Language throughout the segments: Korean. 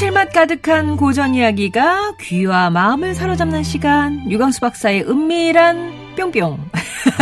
감칠맛 가득한 고전 이야기가 귀와 마음을 사로잡는 시간. 유광수 박사의 은밀한 뿅뿅.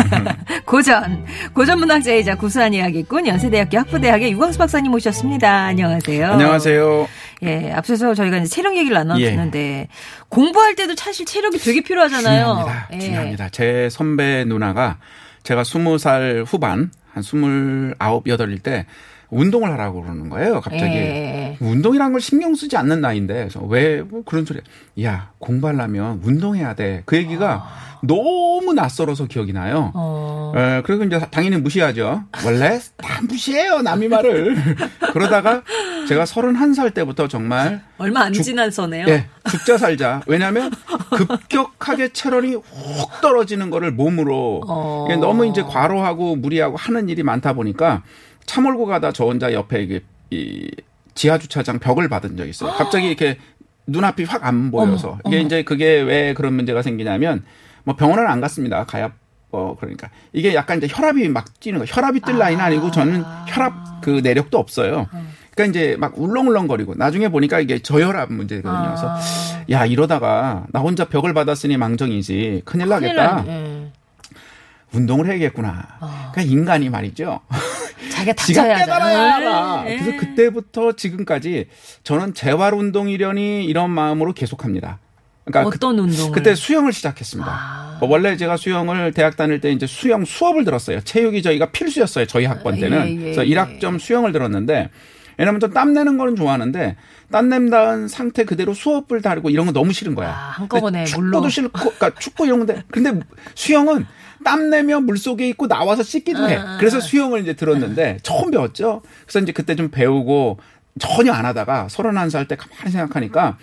고전. 고전 문학자이자 구수한 이야기꾼 연세대학교 학부대학의 유광수 박사님 모셨습니다. 안녕하세요. 안녕하세요. 예, 앞서서 저희가 이제 체력 얘기를 나눴는데 공부할 때도 사실 체력이 되게 필요하잖아요. 중요합니다. 예. 중요합니다. 제 선배 누나가 제가 스무 살 후반, 한 스물아홉, 여덟일 때 운동을 하라고 그러는 거예요. 갑자기. 예. 운동이란 걸 신경 쓰지 않는 나이인데, 그래서 왜, 뭐 그런 소리. 야, 공부하려면 운동해야 돼. 그 얘기가 너무 낯설어서 기억이 나요. 어. 에, 그리고 이제 당연히 무시하죠. 원래 다 무시해요, 남이 말을. 그러다가 제가 31살 때부터 정말 얼마 안 죽- 지나서네요. 예, 죽자 살자. 왜냐하면 급격하게 체력이 훅 떨어지는 거를 몸으로 어. 너무 이제 과로하고 무리하고 하는 일이 많다 보니까 차 몰고 가다 저 혼자 옆에 이게 이 지하 주차장 벽을 받은 적이 있어요. 갑자기 이렇게 눈앞이 확 안 보여서 이게 이제 그게 왜 그런 문제가 생기냐면 뭐 병원은 안 갔습니다. 가야 어 그러니까 이게 약간 이제 혈압이 막 뛰는 거. 혈압이 뜰 나이는 아니고 저는 혈압 그 내력도 없어요. 그러니까 이제 막 울렁울렁거리고 나중에 보니까 이게 저혈압 문제거든요. 그래서 야 이러다가 나 혼자 벽을 받았으니 망정이지 큰일 나겠다. 예. 운동을 해야겠구나. 그러니까 인간이 말이죠. 자기가 닥쳐야 깨달아야. 알아. 예. 그래서 그때부터 지금까지 저는 재활 운동이려니 이런 마음으로 계속합니다. 그러니까 그- 어떤 운동을? 그때 수영을 시작했습니다. 아. 뭐 원래 제가 수영을 대학 다닐 때 이제 수영 수업을 들었어요. 체육이 저희가 필수였어요. 저희 학번 때는. 예, 예, 그래서 예. 1학점 수영을 들었는데 왜냐면 좀땀 내는 거는 좋아하는데 땀 냄다은 상태 그대로 수업을 다르고 이런 거 너무 싫은 거야. 아, 한꺼번에 근데 물로. 축구도 싫고 그러니까 축구 이런 건데 근데 수영은 땀 내면 물 속에 있고 나와서 씻기도 해. 아, 그래서 수영을 이제 들었는데 처음 배웠죠. 그래서 이제 그때 좀 배우고 전혀 안 하다가 31살 때 가만히 생각하니까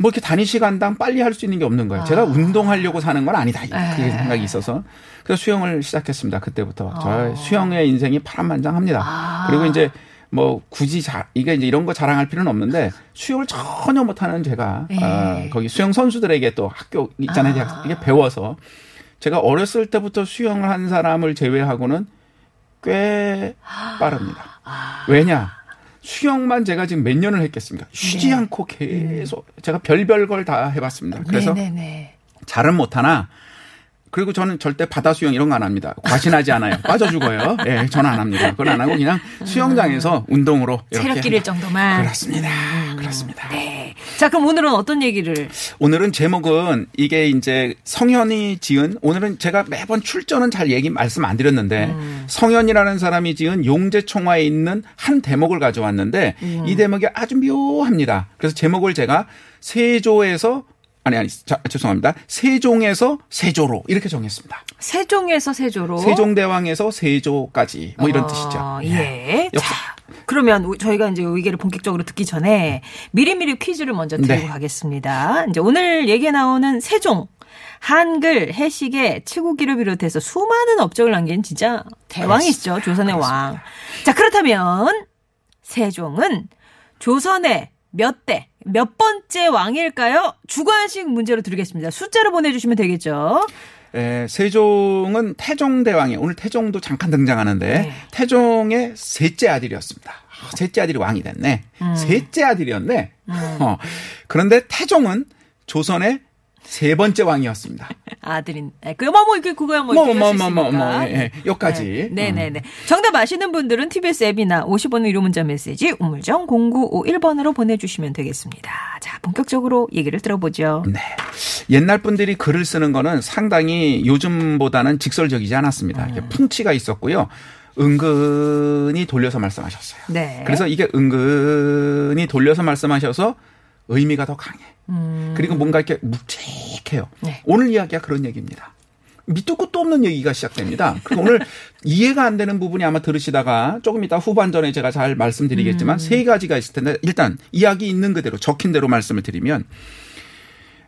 뭐 이렇게 단위 시간당 빨리 할 수 있는 게 없는 거예요. 제가 운동하려고 사는 건 아니다. 그 에. 생각이 있어서. 그래서 수영을 시작했습니다. 그때부터. 아. 저의 수영의 인생이 파란만장합니다. 그리고 이제 뭐 굳이 자, 이게 이제 이런 거 자랑할 필요는 없는데 수영을 전혀 못하는 제가 예. 어, 거기 수영 선수들에게 또 학교 있잖아요. 대학 이게 배워서 제가 어렸을 때부터 수영을 한 사람을 제외하고는 꽤 빠릅니다. 왜냐? 수영만 제가 지금 몇 년을 했겠습니까? 쉬지 네. 않고 계속 제가 별별 걸 다 해봤습니다. 그래서 네네네. 잘은 못하나 그리고 저는 절대 바다 수영 이런 거 안 합니다. 과신하지 않아요. 빠져 죽어요. 예, 저는 안 합니다. 그건 안 하고 그냥 수영장에서 운동으로 체력 기를 정도만. 그렇습니다. 그렇습니다. 네. 자, 그럼 오늘은 어떤 얘기를? 오늘은 제목은 이게 이제 성현이 지은 오늘은 제가 매번 출전은 잘 얘기 말씀 안 드렸는데 성현이라는 사람이 지은 용제총화에 있는 한 대목을 가져왔는데 이 대목이 아주 묘합니다. 그래서 제목을 제가 세조에서 아니 아니 자, 죄송합니다. 세종에서 세조로 이렇게 정했습니다. 세종에서 세조로. 세종대왕에서 세조까지 뭐 이런 어, 뜻이죠. 예. 역사. 자, 그러면 우- 저희가 이제 의견을 본격적으로 듣기 전에 미리미리 퀴즈를 먼저 드리고 네. 가겠습니다. 이제 오늘 얘기에 나오는 세종. 한글, 해시계, 치국기를 비롯해서 수많은 업적을 남긴 진짜 대왕이시죠. 조선의 왕. 자, 그렇다면 세종은 조선의 몇 대, 몇 번째 왕일까요? 주관식 문제로 드리겠습니다. 숫자로 보내주시면 되겠죠. 에, 세종은 태종대왕이 오늘 태종도 잠깐 등장하는데 네. 태종의 셋째 아들이었습니다. 아, 셋째 아들이 왕이 됐네. 음. 셋째 아들이었네. 어, 그런데 태종은 조선의 세 번째 왕이었습니다. 아들인. 에, 그, 뭐, 뭐, 이렇게 그거야 뭐. 뭐, 뭐, 뭐, 뭐. 뭐, 예, 예. 여기까지. 네, 네, 네. 정답 아시는 분들은 TBS 앱이나 50원 유료 문자 메시지 우물정 0951번으로 보내주시면 되겠습니다. 자, 본격적으로 얘기를 들어보죠. 네. 옛날 분들이 글을 쓰는 거는 상당히 요즘보다는 직설적이지 않았습니다. 음. 풍치가 있었고요. 은근히 돌려서 말씀하셨어요. 네. 그래서 이게 은근히 돌려서 말씀하셔서 의미가 더 강해. 그리고 뭔가 이렇게 묵직해요. 음. 네. 오늘 이야기가 그런 얘기입니다. 밑도 끝도 없는 얘기가 시작됩니다. 그래서 오늘 이해가 안 되는 부분이 아마 들으시다가 조금 이따 후반전에 제가 잘 말씀드리겠지만 음. 세 가지가 있을 텐데 일단 이야기 있는 그대로 적힌 대로 말씀을 드리면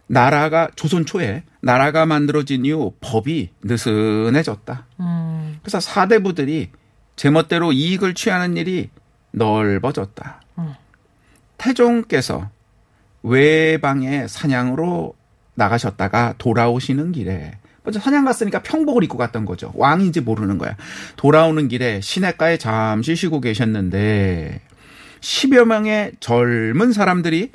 나라가 조선 초에 나라가 만들어진 이후 법이 느슨해졌다. 음, 그래서 사대부들이 제멋대로 이익을 취하는 일이 넓어졌다. 음. 태종께서 외방에 사냥으로 나가셨다가 돌아오시는 길에 먼저 사냥 갔으니까 평복을 입고 갔던 거죠. 왕인지 모르는 거야. 돌아오는 길에 시냇가에 잠시 쉬고 계셨는데 10여 명의 젊은 사람들이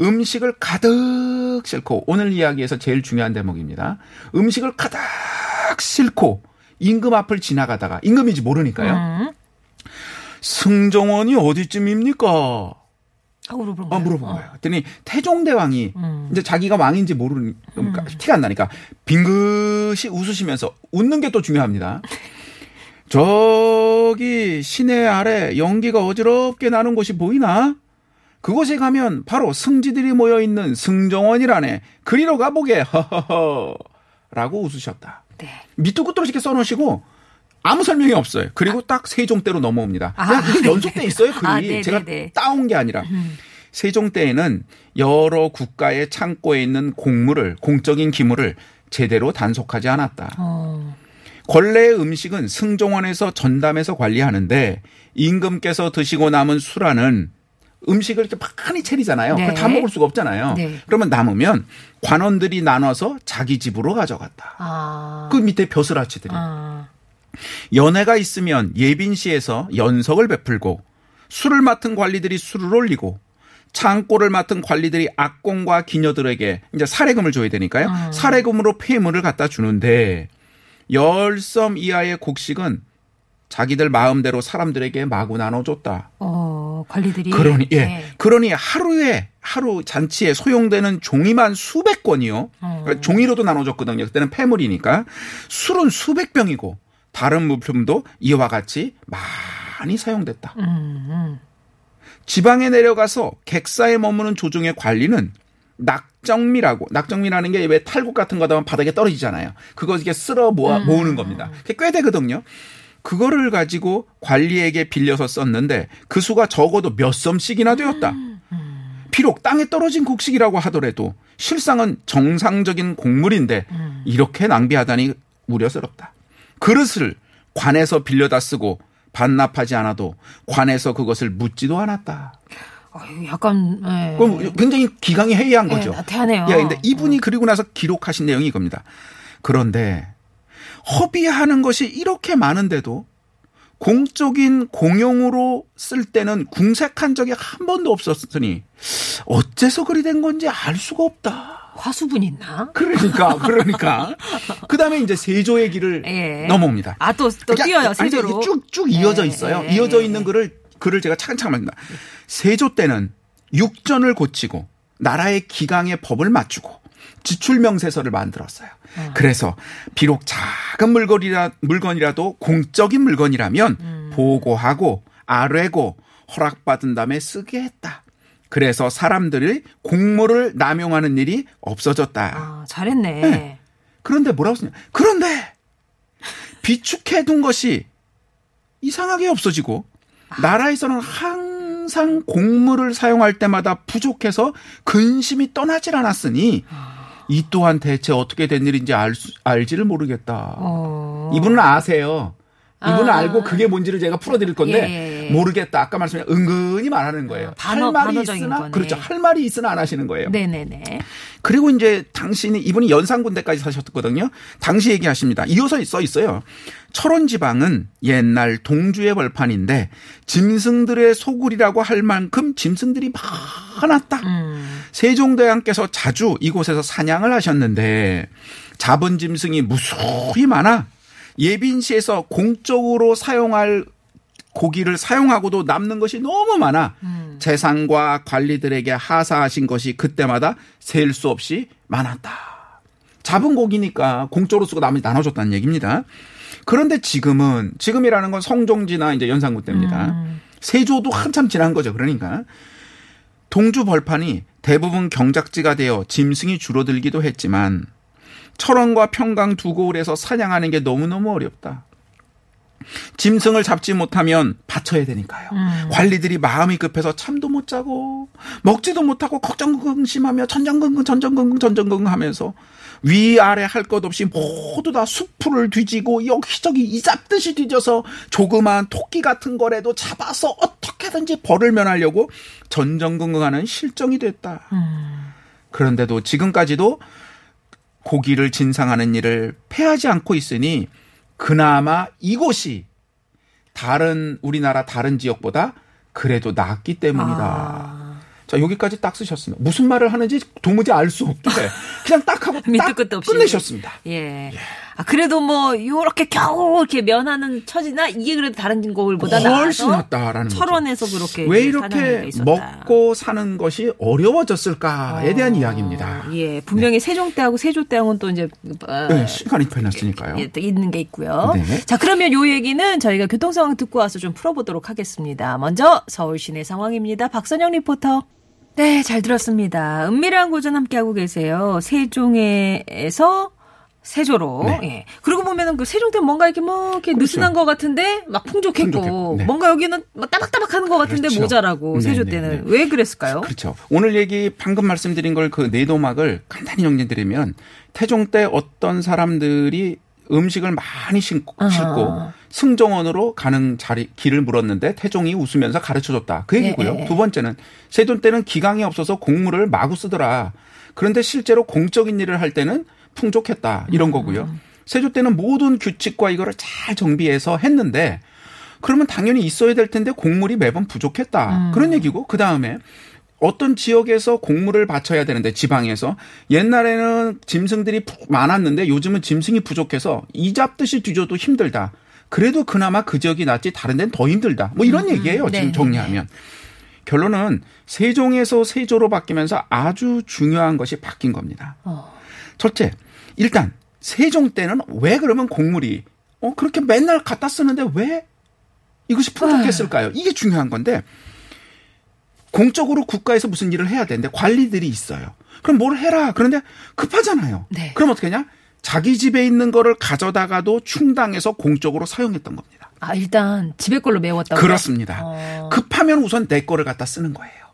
음식을 가득 싣고 오늘 이야기에서 제일 중요한 대목입니다. 음식을 가득 싣고 임금 앞을 지나가다가 임금인지 모르니까요. 음. 승정원이 어디쯤입니까? 아, 물어본 어, 거예요. 물어본 거예요. 그랬더니 태종대왕이 음. 이제 자기가 왕인지 모르니까 티가 안 나니까 빙긋이 웃으시면서 웃는 게 또 중요합니다. 저기 시내 아래 연기가 어지럽게 나는 곳이 보이나? 그곳에 가면 바로 승지들이 모여 있는 승정원이라네. 그리로 가보게. 허허허. 라고 웃으셨다. 네. 밑도 끝도 이렇게 써놓으시고 아무 설명이 없어요. 그리고 딱 세종대로 넘어옵니다. 아, 이게 연속돼 있어요, 글이. 아, 네, 제가 네, 네. 따온 게 아니라. 세종 때에는 여러 국가의 창고에 있는 곡물을 공적인 기물을 제대로 단속하지 않았다. 어, 권례의 음식은 승종원에서 전담해서 관리하는데 임금께서 드시고 남은 수라는 음식을 이렇게 많이 차리잖아요. 네. 다 먹을 수가 없잖아요. 네. 그러면 남으면 관원들이 나눠서 자기 집으로 가져갔다. 아. 그 밑에 벼슬아치들이. 아. 연회가 있으면 예빈시에서 연석을 베풀고 술을 맡은 관리들이 술을 올리고 창고를 맡은 관리들이 악공과 기녀들에게 이제 사례금을 줘야 되니까요. 음. 사례금으로 폐물을 갖다 주는데 열섬 이하의 곡식은 자기들 마음대로 사람들에게 마구 나눠줬다. 어, 관리들이. 그러니 예, 네. 그러니 하루에 하루 잔치에 소용되는 종이만 수백 권이요. 어. 그러니까 종이로도 나눠줬거든요. 그때는 폐물이니까 술은 수백 병이고 다른 물품도 이와 같이 많이 사용됐다. 음, 음. 지방에 내려가서 객사에 머무는 조종의 관리는 낙정미라고 낙정미라는 게 왜 탈곡 같은 거다 보면 바닥에 떨어지잖아요. 그거 이렇게 쓸어 모아 모으는 겁니다. 그게 꽤 되거든요. 그거를 가지고 관리에게 빌려서 썼는데 그 수가 적어도 몇 섬씩이나 되었다. 비록 땅에 떨어진 곡식이라고 하더라도 실상은 정상적인 곡물인데 이렇게 낭비하다니 우려스럽다. 그릇을 관에서 빌려다 쓰고 반납하지 않아도 관에서 그것을 묻지도 않았다. 아유, 약간, 예. 그럼 굉장히 기강이 해이한 예, 거죠. 나태하네요. 예, 근데 이분이 그리고 나서 기록하신 내용이 이겁니다. 그런데 허비하는 것이 이렇게 많은데도 공적인 공용으로 쓸 때는 궁색한 적이 한 번도 없었으니 어째서 그리 된 건지 알 수가 없다. 화수분 있나? 그러니까 그러니까 그 다음에 이제 세조의 길을 예. 넘어옵니다. 아, 또, 또 뛰어요, 세조로. 쭉쭉 이어져 예, 있어요. 예, 이어져 예, 있는 예. 글을 글을 제가 차근차근 말합니다. 세조 때는 육전을 고치고 나라의 기강의 법을 맞추고 지출 명세서를 만들었어요. 아. 그래서 비록 작은 물건이라 물건이라도 공적인 물건이라면 음. 보고하고 아뢰고 허락받은 다음에 쓰게 했다. 그래서 사람들이 공모를 남용하는 일이 없어졌다. 아, 잘했네. 네. 그런데 뭐라고 쓰냐? 그런데 비축해둔 것이 이상하게 없어지고 나라에서는 항상 곡물을 사용할 때마다 부족해서 근심이 떠나질 않았으니 이 또한 대체 어떻게 된 일인지 알 수, 알지를 모르겠다. 어. 이분은 아세요. 이분은 아. 알고 그게 뭔지를 제가 풀어드릴 건데 예, 예. 모르겠다. 아까 말씀드린 은근히 말하는 거예요. 아, 반어, 할 말이 있으나 거네. 그렇죠. 할 말이 있으나 안 하시는 거예요. 네네네. 그리고 이제 당신이 이분이 연산군대까지 사셨거든요. 당시 얘기하십니다. 이어서 써 있어요. 철원 지방은 옛날 동주의 벌판인데 짐승들의 소굴이라고 할 만큼 짐승들이 많았다. 음. 세종대왕께서 자주 이곳에서 사냥을 하셨는데 잡은 짐승이 무수히 많아 예빈시에서 공적으로 사용할 고기를 사용하고도 남는 것이 너무 많아 재상과 관리들에게 하사하신 것이 그때마다 셀수 없이 많았다. 잡은 고기니까 공적으로 쓰고 남이 나눠줬다는 얘기입니다. 그런데 지금은 지금이라는 건 성종지나 이제 연산군 때입니다. 세조도 한참 지난 거죠. 그러니까 동주 벌판이 대부분 경작지가 되어 짐승이 줄어들기도 했지만 철원과 평강 두 고을에서 사냥하는 게 너무너무 어렵다. 짐승을 잡지 못하면 바쳐야 되니까요. 관리들이 마음이 급해서 잠도 못 자고 먹지도 못하고 걱정긍심하며 전전긍긍 전전긍긍 전전긍긍 하면서 위아래 할 것 없이 모두 다 수풀을 뒤지고 여기저기 이잡듯이 뒤져서 조그만 토끼 같은 거라도 잡아서 어떻게든지 벌을 면하려고 전전긍긍하는 실정이 됐다. 그런데도 지금까지도 고기를 진상하는 일을 패하지 않고 있으니 그나마 이곳이 다른 우리나라 다른 지역보다 그래도 낫기 때문이다. 아. 자 여기까지 딱 쓰셨습니다. 무슨 말을 하는지 도무지 알 수 없게 그냥 딱 하고 딱 끝도. 끝내셨습니다. 예. 아, 그래도 뭐, 요렇게 겨우 이렇게 면하는 처지나 이게 그래도 다른 거울보다 훨씬 낫다라는 거죠. 철원에서 그렇게 왜 이렇게. 먹고 사는 것이 어려워졌을까에 대한 어, 이야기입니다. 예, 분명히 세종 때하고 세조 때하고는 또 이제 어, 네, 시간이 편했으니까요. 예, 또 있는 게 있고요. 네. 자, 그러면 요 얘기는 저희가 교통 상황 듣고 와서 좀 풀어보도록 하겠습니다. 먼저 서울 시내 상황입니다. 박선영 리포터. 네, 잘 들었습니다. 은밀한 고전 함께하고 계세요. 세종에서 세조로. 네. 예. 그러고 보면은 그 세종 때 뭔가 이렇게 뭐 이렇게 느슨한 것 같은데 막 풍족했고, 풍족했고, 네. 뭔가 여기는 막 따박따박 하는 것 같은데 그렇죠. 모자라고 네, 세조 네, 때는 네. 왜 그랬을까요? 그렇죠. 오늘 얘기 방금 말씀드린 걸 그 내도막을 간단히 정리드리면 태종 때 어떤 사람들이 음식을 많이. 싣고 승정원으로 가는 자리 길을 물었는데 태종이 웃으면서 가르쳐줬다. 그 얘기고요. 예, 예. 두 번째는 세종 때는 기강이 없어서 곡물을 마구 쓰더라. 그런데 실제로 공적인 일을 할 때는 풍족했다. 이런 거고요. 세조 때는 모든 규칙과 이거를 잘 정비해서 했는데 그러면 당연히 있어야 될 텐데 곡물이 매번 부족했다. 그런 얘기고 그 다음에 어떤 지역에서 곡물을 바쳐야 되는데 지방에서 옛날에는 짐승들이 푸- 많았는데 요즘은 짐승이 부족해서 이 잡듯이 뒤져도 힘들다. 그래도 그나마 그 지역이 낫지 다른 데는 더 힘들다. 뭐 이런 얘기예요. 네, 지금 정리하면. 결론은 세종에서 세조로 바뀌면서 아주 중요한 것이 바뀐 겁니다. 어. 첫째, 일단 세종 때는 왜 그러면 곡물이 어 그렇게 맨날 갖다 쓰는데 왜 이것이 풍족했을까요? 이게 중요한 건데 공적으로 국가에서 무슨 일을 해야 되는데 관리들이 있어요. 그럼 뭘 해라. 그런데 급하잖아요. 네. 그럼 어떻게 하냐? 자기 집에 있는 거를 가져다가도 충당해서 공적으로 사용했던 겁니다. 아, 일단 집에 걸로 메웠다고. 그렇습니다. 어. 급하면 우선 내 거를 갖다 쓰는 거예요.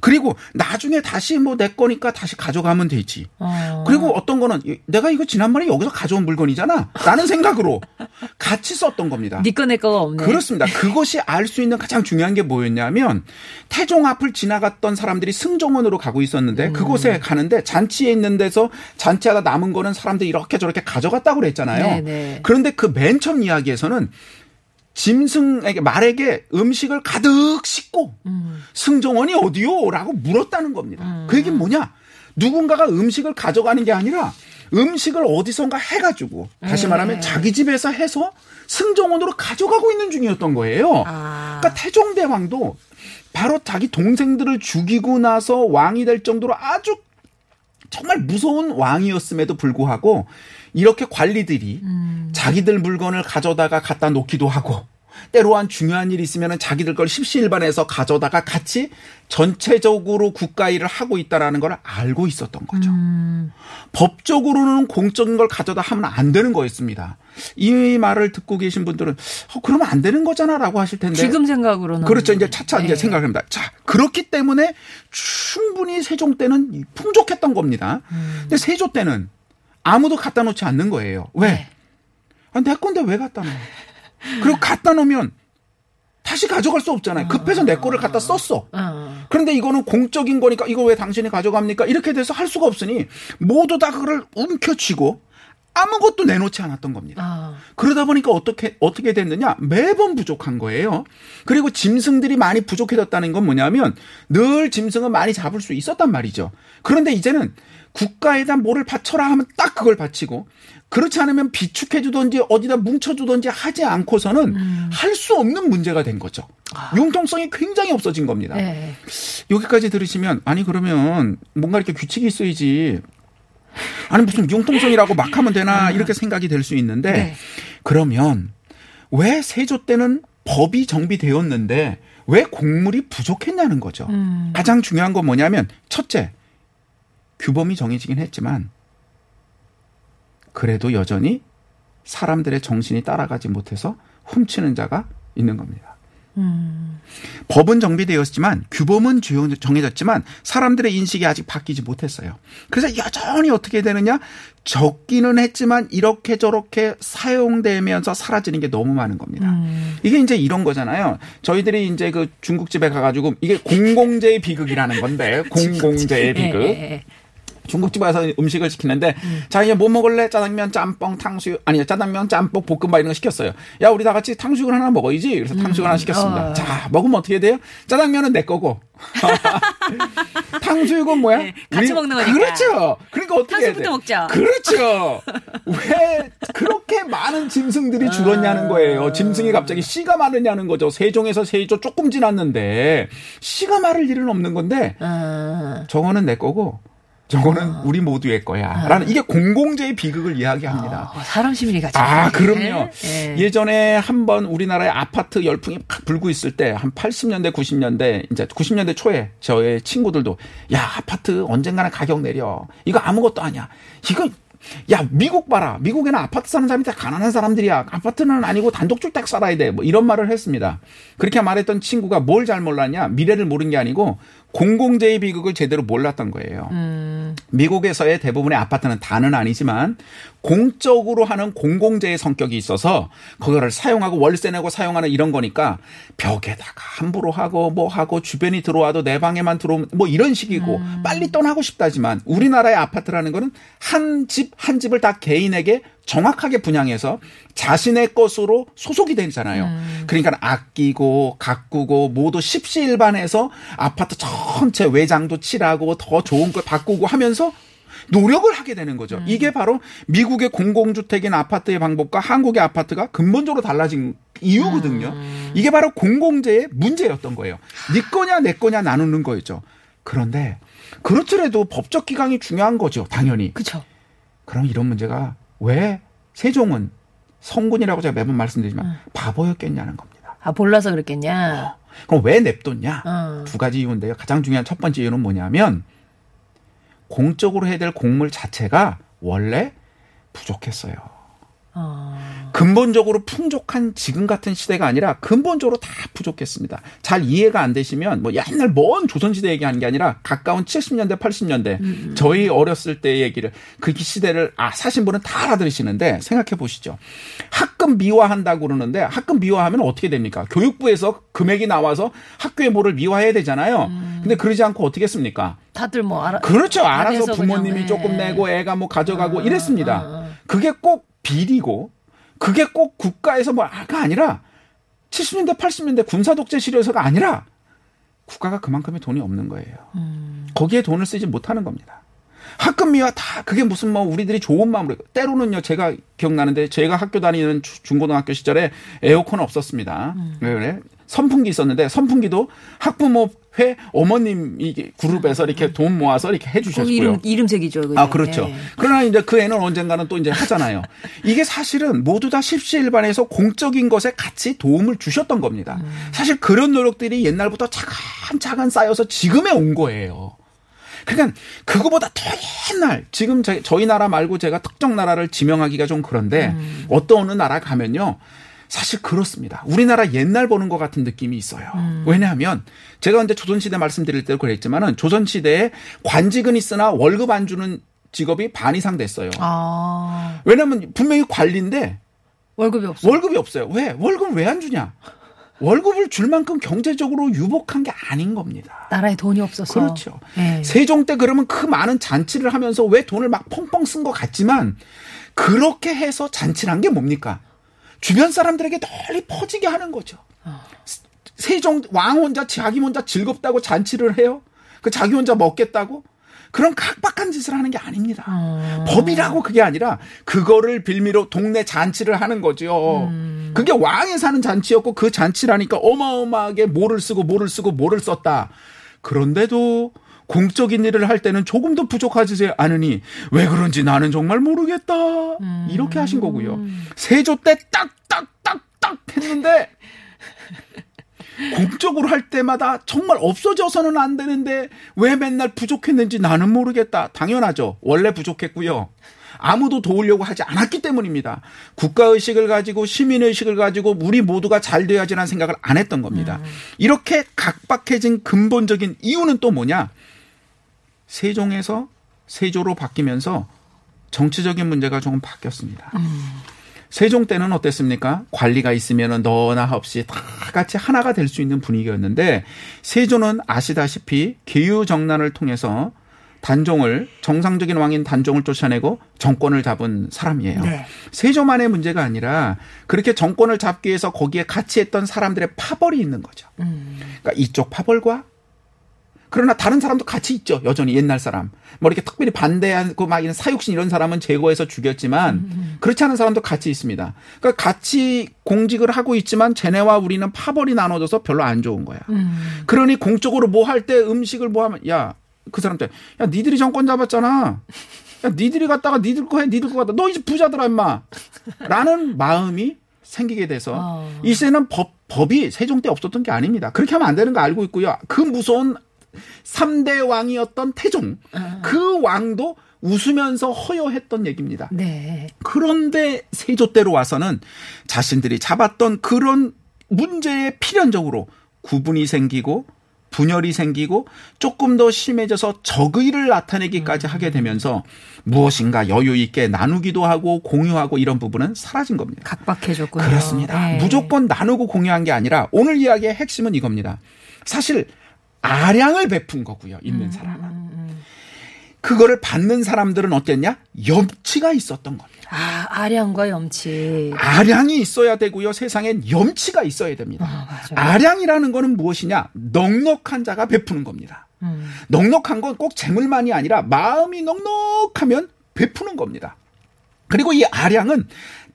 그리고 나중에 다시 뭐 내 거니까 다시 가져가면 되지. 어. 그리고 어떤 거는 이- 내가 이거 지난번에 여기서 가져온 물건이잖아. 라는 생각으로 같이 썼던 겁니다. 니꺼 내 거가 없네. 그렇습니다. 그것이 알 수 있는 가장 중요한 게 뭐였냐면 태종 앞을 지나갔던 사람들이 승정원으로 가고 있었는데 음. 그곳에 가는데 잔치에 있는 데서 잔치하다 남은 거는 사람들이 이렇게 저렇게 가져갔다고 그랬잖아요. 네, 네. 그런데 그 맨 처음 이야기에서는 짐승에게 말에게 음식을 가득 싣고 음. 승정원이 어디요? 라고 물었다는 겁니다. 그 얘기는 뭐냐? 누군가가 음식을 가져가는 게 아니라 음식을 어디선가 해가지고 다시 네. 말하면 자기 집에서 해서 승정원으로 가져가고 있는 중이었던 거예요. 아. 그러니까 태종대왕도 바로 자기 동생들을 죽이고 나서 왕이 될 정도로 아주 정말 무서운 왕이었음에도 불구하고 이렇게 관리들이 음. 자기들 물건을 가져다가 갖다 놓기도 하고 때로 한 중요한 일이 있으면 자기들 걸 십시일반해서 가져다가 같이 전체적으로 국가 일을 하고 있다라는 걸 알고 있었던 거죠. 음. 법적으로는 공적인 걸 가져다 하면 안 되는 거였습니다. 이 말을 듣고 계신 분들은 어, 그러면 안 되는 거잖아라고 하실 텐데 지금 생각으로는. 그렇죠. 이제 차차 이제 네. 생각합니다. 자, 그렇기 때문에 충분히 세종 때는 풍족했던 겁니다. 음. 근데 세조 때는 아무도 갖다 놓지 않는 거예요. 왜? 네. 아, 내 건데 왜 갖다 놔? 그리고 갖다 놓으면 다시 가져갈 수 없잖아요. 급해서 내 거를 갖다 썼어. 어. 그런데 이거는 공적인 거니까 이거 왜 당신이 가져갑니까? 이렇게 돼서 할 수가 없으니 모두 다 그걸 움켜쥐고 아무것도 내놓지 않았던 겁니다. 아. 그러다 보니까 어떻게 어떻게 됐느냐 매번 부족한 거예요. 그리고 짐승들이 많이 부족해졌다는 건 뭐냐면 늘 짐승은 많이 잡을 수 있었단 말이죠. 그런데 이제는 국가에다 뭐를 바쳐라 하면 딱 그걸 바치고 그렇지 않으면 비축해 주든지 어디다 뭉쳐 주든지 하지 않고서는 할수 없는 문제가 된 거죠. 융통성이 굉장히 없어진 겁니다. 네. 여기까지 들으시면 아니 그러면 뭔가 이렇게 규칙이 있어야지. 아니 무슨 융통성이라고 막 하면 되나 이렇게 생각이 될 수 있는데 네. 그러면 왜 세조 때는 법이 정비되었는데 왜 곡물이 부족했냐는 거죠. 음. 가장 중요한 건 뭐냐면 첫째 규범이 정해지긴 했지만 그래도 여전히 사람들의 정신이 따라가지 못해서 훔치는 자가 있는 겁니다. 음. 법은 정비되었지만 규범은 정해졌지만 사람들의 인식이 아직 바뀌지 못했어요. 그래서 여전히 어떻게 되느냐 적기는 했지만 이렇게 저렇게 사용되면서 사라지는 게 너무 많은 겁니다. 음. 이게 이제 이런 거잖아요. 저희들이 이제 그 중국집에 가가지고 이게 공공재의 비극이라는 건데 공공재의 비극. 예. 중국집 가서 음식을 시키는데 자 이제 뭐 먹을래? 짜장면 짬뽕 탕수육 아니 짜장면 짬뽕 볶음밥 이런 거 시켰어요. 야 우리 다 같이 탕수육을 하나 먹어야지. 그래서 탕수육 하나 시켰습니다. 어. 자 먹으면 어떻게 돼요? 짜장면은 내 거고. 탕수육은 뭐야? 네, 같이 우리- 먹는 거니까. 그렇죠. 그러니까 어떻게 해야 돼? 먹자. 그렇죠. 왜 그렇게 많은 짐승들이 줄었냐는 거예요. 짐승이 갑자기 씨가 마르냐는 거죠. 세종에서 세조 조금 지났는데 씨가 마를 일은 없는 건데 아. 저거는 내 거고 저거는 우리 모두의 거야. 라는 이게 공공재의 비극을 이야기합니다. 어, 사람 심리 같이. 아, 그럼요. 예. 예전에 한번 우리나라의 아파트 열풍이 팍 불고 있을 때 한 80년대, 90년대, 이제 90년대 초에 저의 친구들도 야, 아파트 언젠가는 가격 내려. 이거 아무것도 아니야. 이거 야, 미국 봐라. 미국에는 아파트 사는 사람이 다 가난한 사람들이야. 아파트는 아니고 단독주택 살아야 돼. 뭐 이런 말을 했습니다. 그렇게 말했던 친구가 뭘 잘 몰랐냐? 미래를 모른 게 아니고 공공재의 비극을 제대로 몰랐던 거예요. 음. 미국에서의 대부분의 아파트는 다는 아니지만 공적으로 하는 공공재의 성격이 있어서 그거를 사용하고 월세 내고 사용하는 이런 거니까 벽에다가 함부로 하고 뭐 하고 주변이 들어와도 내 방에만 들어오면 뭐 이런 식이고 빨리 떠나고 싶다지만 우리나라의 아파트라는 거는 한집한 집을 다 개인에게 정확하게 분양해서 자신의 것으로 소속이 되잖아요. 그러니까 아끼고 가꾸고 모두 십시일반해서 아파트 전체 외장도 칠하고 더 좋은 걸 바꾸고 하면서 노력을 하게 되는 거죠. 이게 바로 미국의 공공주택인 아파트의 방법과 한국의 아파트가 근본적으로 달라진 이유거든요. 이게 바로 공공재의 문제였던 거예요. 네 거냐 내 거냐 나누는 거였죠. 그런데 그렇더라도 법적 기강이 중요한 거죠. 당연히. 그쵸. 그럼 이런 문제가 왜 세종은 성군이라고 제가 매번 말씀드리지만 바보였겠냐는 겁니다. 아, 몰라서 그랬겠냐. 그럼 왜 냅뒀냐? 어. 두 가지 이유인데요. 가장 중요한 첫 번째 이유는 뭐냐면 공적으로 해야 될 공물 자체가 원래 부족했어요. 어. 근본적으로 풍족한 지금 같은 시대가 아니라 근본적으로 다 부족했습니다. 잘 이해가 안 되시면 뭐 옛날 먼 조선시대 얘기하는 게 아니라 가까운 70년대, 80년대 저희 어렸을 때 얘기를 그 시대를 아 사신 분은 다 알아들으시는데 생각해 보시죠. 학급 미화한다고 그러는데 학급 미화하면 어떻게 됩니까? 교육부에서 금액이 나와서 학교에 뭐를 미화해야 되잖아요. 근데 그러지 않고 어떻게 했습니까? 다들 뭐 알아. 그렇죠. 알아서 부모님이 그냥, 조금 예. 내고 애가 뭐 가져가고 어, 이랬습니다. 어, 어. 그게 꼭 비리고 그게 꼭 국가에서 뭐가 아니라 70년대 80년대 군사 독재 시절에서가 아니라 국가가 그만큼의 돈이 없는 거예요. 음. 거기에 돈을 쓰지 못하는 겁니다. 학급 미화 다 그게 무슨 뭐 우리들이 좋은 마음으로 때로는요 제가 기억나는데 제가 학교 다니는 주- 중고등학교 시절에 에어컨 없었습니다. 음. 왜 그래? 선풍기 있었는데 선풍기도 학부모 회 어머님 이 그룹에서 이렇게 돈 모아서 이렇게 그 해주셨고요. 이름, 이름색이죠. 그게. 아, 그렇죠. 예. 그러나 이제 그 애는 언젠가는 또 이제 하잖아요. 이게 사실은 모두 다 십시일반에서 공적인 것에 같이 도움을 주셨던 겁니다. 사실 그런 노력들이 옛날부터 차근차근 쌓여서 지금에 온 거예요. 그러니까 그거보다 더 옛날 지금 저- 저희 나라 말고 제가 특정 나라를 지명하기가 좀 그런데 어떤 어느 나라 가면요. 사실 그렇습니다. 우리나라 옛날 보는 것 같은 느낌이 있어요. 왜냐하면 제가 이제 조선시대 말씀드릴 때도 그랬지만은 조선시대에 관직은 있으나 월급 안 주는 직업이 반 이상 됐어요. 아. 왜냐하면 분명히 관리인데 월급이 없어. 월급이 없어요. 왜? 월급을 왜안 주냐? 월급을 줄 만큼 경제적으로 유복한 게 아닌 겁니다. 나라에 돈이 없어서. 그렇죠. 예. 세종 때 그러면 그 많은 잔치를 하면서 왜 돈을 막 펑펑 쓴 것 같지만 그렇게 해서 잔치를 한게 뭡니까? 주변 사람들에게 널리 퍼지게 하는 거죠. 세종 왕 혼자 자기 혼자 즐겁다고 잔치를 해요. 그 자기 혼자 먹겠다고 그런 각박한 짓을 하는 게 아닙니다. 어. 법이라고 그게 아니라 그거를 빌미로 동네 잔치를 하는 거죠. 음. 그게 왕이 사는 잔치였고 그 잔치라니까 어마어마하게 뭐를 쓰고 뭐를 쓰고 뭐를 썼다. 그런데도 공적인 일을 할 때는 조금도 부족하지 않으니 왜 그런지 나는 정말 모르겠다. 이렇게 하신 거고요. 세조 때 딱 딱 딱 딱 했는데 공적으로 할 때마다 정말 없어져서는 안 되는데 왜 맨날 부족했는지 나는 모르겠다. 당연하죠. 원래 부족했고요. 아무도 도우려고 하지 않았기 때문입니다. 국가의식을 가지고 시민의식을 가지고 우리 모두가 잘 돼야지라는 생각을 안 했던 겁니다. 이렇게 각박해진 근본적인 이유는 또 뭐냐? 세종에서 세조로 바뀌면서 정치적인 문제가 조금 바뀌었습니다. 세종 때는 어땠습니까? 관리가 있으면 너나 없이 다 같이 하나가 될 수 있는 분위기였는데 세조는 아시다시피 계유정난을 통해서 단종을 정상적인 왕인 단종을 쫓아내고 정권을 잡은 사람이에요. 네. 세조만의 문제가 아니라 그렇게 정권을 잡기 위해서 거기에 같이 했던 사람들의 파벌이 있는 거죠. 그러니까 이쪽 파벌과 그러나 다른 사람도 같이 있죠. 여전히 옛날 사람. 뭐 이렇게 특별히 반대한 그막 이런 사육신 이런 사람은 제거해서 죽였지만 그렇지 않은 사람도 같이 있습니다. 그러니까 같이 공직을 하고 있지만 쟤네와 우리는 파벌이 나눠져서 별로 안 좋은 거야. 그러니 공적으로 뭐 할 때 음식을 뭐 하면 야 그 사람한테 야 니들이 정권 잡았잖아. 야 니들이 갔다가 니들 거 해, 니들 거 갔다. 너 이제 부자더라 임마. 라는 마음이 생기게 돼서 어. 이 시대는 법 법이 세종 때 없었던 게 아닙니다. 그렇게 하면 안 되는 거 알고 있고요. 그 무서운 3대 왕이었던 태종. 그 왕도 웃으면서 허여했던 얘기입니다. 네. 그런데 세조 때로 와서는 자신들이 잡았던 그런 문제에 필연적으로 구분이 생기고 분열이 생기고 조금 더 심해져서 적의를 나타내기까지 하게 되면서 무엇인가 여유 있게 나누기도 하고 공유하고 이런 부분은 사라진 겁니다. 각박해졌군요. 그렇습니다. 네. 무조건 나누고 공유한 게 아니라 오늘 이야기의 핵심은 이겁니다. 사실 아량을 베푼 거고요. 있는 사람은. 그거를 받는 사람들은 어땠냐? 염치가 있었던 겁니다. 아, 아량과 염치. 아량이 있어야 되고요. 세상엔 염치가 있어야 됩니다. 아, 맞아요. 아량이라는 거는 무엇이냐? 넉넉한 자가 베푸는 겁니다. 음. 넉넉한 건 꼭 재물만이 아니라 마음이 넉넉하면 베푸는 겁니다. 그리고 이 아량은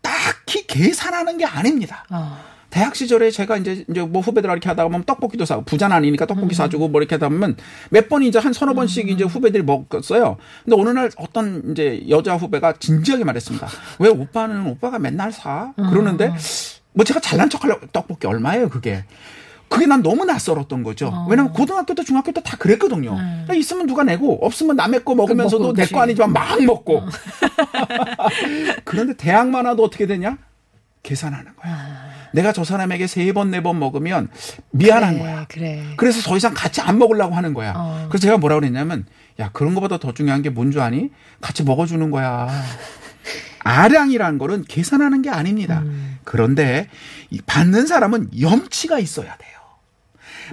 딱히 계산하는 게 아닙니다. 어. 대학 시절에 제가 이제 이제 뭐 후배들 이렇게 하다가 보면 떡볶이도 사고 부자는 아니니까 음. 떡볶이 사주고 뭐 이렇게 하다 보면 몇 번 이제 한 서너 번씩 이제 후배들이 먹었어요. 근데 어느 날 어떤 이제 여자 후배가 진지하게 말했습니다. 왜 오빠는 오빠가 맨날 사? 음. 그러는데 뭐 제가 잘난 척하려고 떡볶이 얼마예요 그게? 그게 난 너무 낯설었던 거죠. 어. 왜냐면 고등학교 때 중학교 때 다 그랬거든요. 야, 있으면 누가 내고 없으면 남의 거 먹으면서도 음. 내. 거 아니지만 막 먹고. 그런데 대학만 와도 어떻게 되냐? 계산하는 거야. 내가 저 사람에게 세 번, 네 번 먹으면 미안한 그래, 거야. 그래. 그래서 더 이상 같이 안 먹으려고 하는 거야. 어. 그래서 제가 뭐라고 그랬냐면, 야, 그런 것보다 더 중요한 게 뭔 줄 아니? 같이 먹어주는 거야. 아량이라는 거는 계산하는 게 아닙니다. 음. 그런데 이 받는 사람은 염치가 있어야 돼요.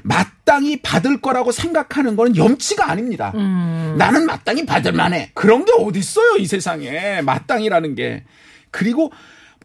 마땅히 받을 거라고 생각하는 거는 염치가 아닙니다. 음. 나는 마땅히 받을 만해. 그런 게 어딨어요, 이 세상에. 마땅이라는 게. 그리고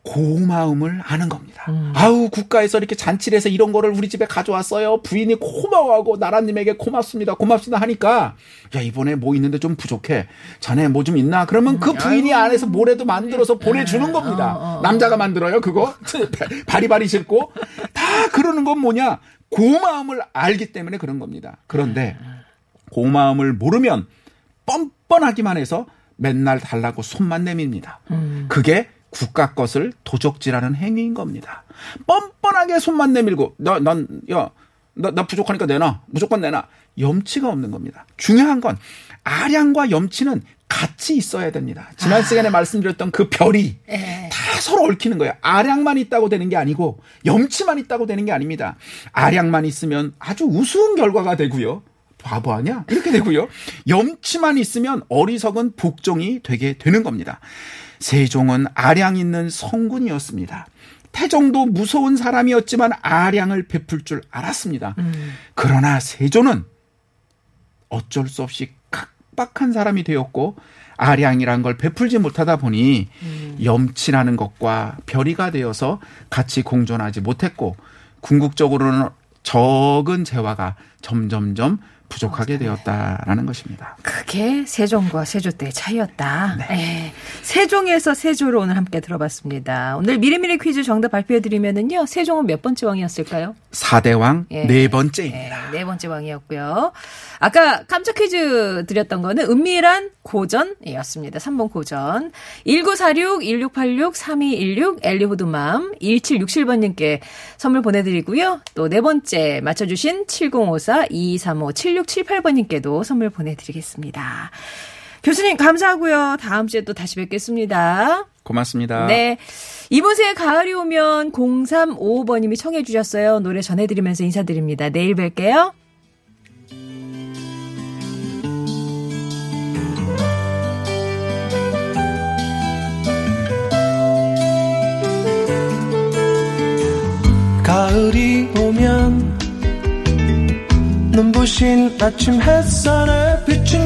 고마움을 아는 겁니다. 음. 아우, 국가에서 이렇게 잔치를 해서 이런 거를 우리 집에 가져왔어요. 부인이 고마워하고 나라님에게 고맙습니다. 고맙습니다 하니까, 야, 이번에 뭐 있는데 좀 부족해. 자네 뭐 좀 있나? 그러면 그 부인이 안에서 뭐라도 만들어서 보내주는 겁니다. 어, 어, 어. 남자가 만들어요, 그거? 바리바리 싣고. 다 그러는 건 뭐냐? 고마움을 알기 때문에 그런 겁니다. 그런데 고마움을 모르면 뻔뻔하기만 해서 맨날 달라고 손만 내밉니다. 그게 국가 것을 도적질하는 행위인 겁니다. 뻔뻔하게 손만 내밀고 나, 난, 야, 나, 나 부족하니까 내놔. 무조건 내놔. 염치가 없는 겁니다. 중요한 건 아량과 염치는 같이 있어야 됩니다. 지난 시간에 말씀드렸던 그 별이 예. 다 서로 얽히는 거예요. 아량만 있다고 되는 게 아니고 염치만 있다고 되는 게 아닙니다. 아량만 있으면 아주 우스운 결과가 되고요. 바보 아니야? 이렇게 되고요. 염치만 있으면 어리석은 복종이 되게 되는 겁니다. 세종은 아량 있는 성군이었습니다. 태종도 무서운 사람이었지만 아량을 베풀 줄 알았습니다. 그러나 세조는 어쩔 수 없이 각박한 사람이 되었고 아량이란 걸 베풀지 못하다 보니 염치라는 것과 별이가 되어서 같이 공존하지 못했고 궁극적으로는 적은 재화가 점점점 부족하게 되었다라는 것입니다. 그게 세종과 세조 때의 차이였다. 네. 세종에서 세조로 오늘 함께 들어봤습니다. 오늘 미리미리 퀴즈 정답 발표해드리면은요, 세종은 몇 번째 왕이었을까요? 사대왕 예. 네 번째입니다. 네, 네 번째 왕이었고요. 아까 깜짝 퀴즈 드렸던 거는 은밀한 고전이었습니다. 3번 고전. 1946, 1686, 3216, 엘리호드맘, 1767번님께 선물 보내드리고요. 또 네 번째 맞춰주신 7054, 2235, 7678번님께도 선물 보내드리겠습니다. 교수님 감사하고요. 다음 주에 또 다시 뵙겠습니다. 고맙습니다. 네. 이문세의 가을이 오면 0355번님이 청해 주셨어요. 노래 전해드리면서 인사드립니다. 내일 뵐게요. 가을이 오면 눈부신 아침 햇살에 비친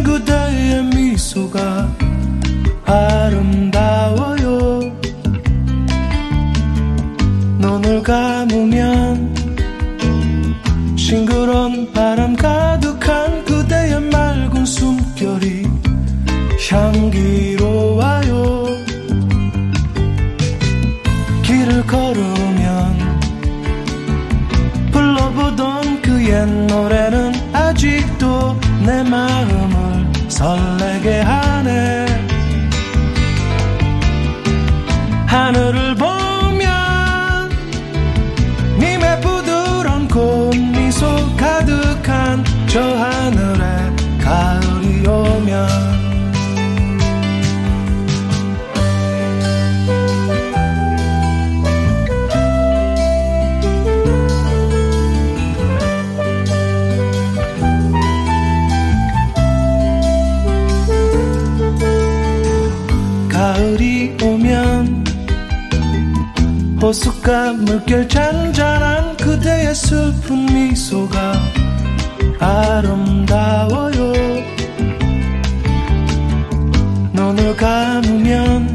가 물결 잔잔한 그대의 슬픈 미소가 아름다워요. 눈을 감으면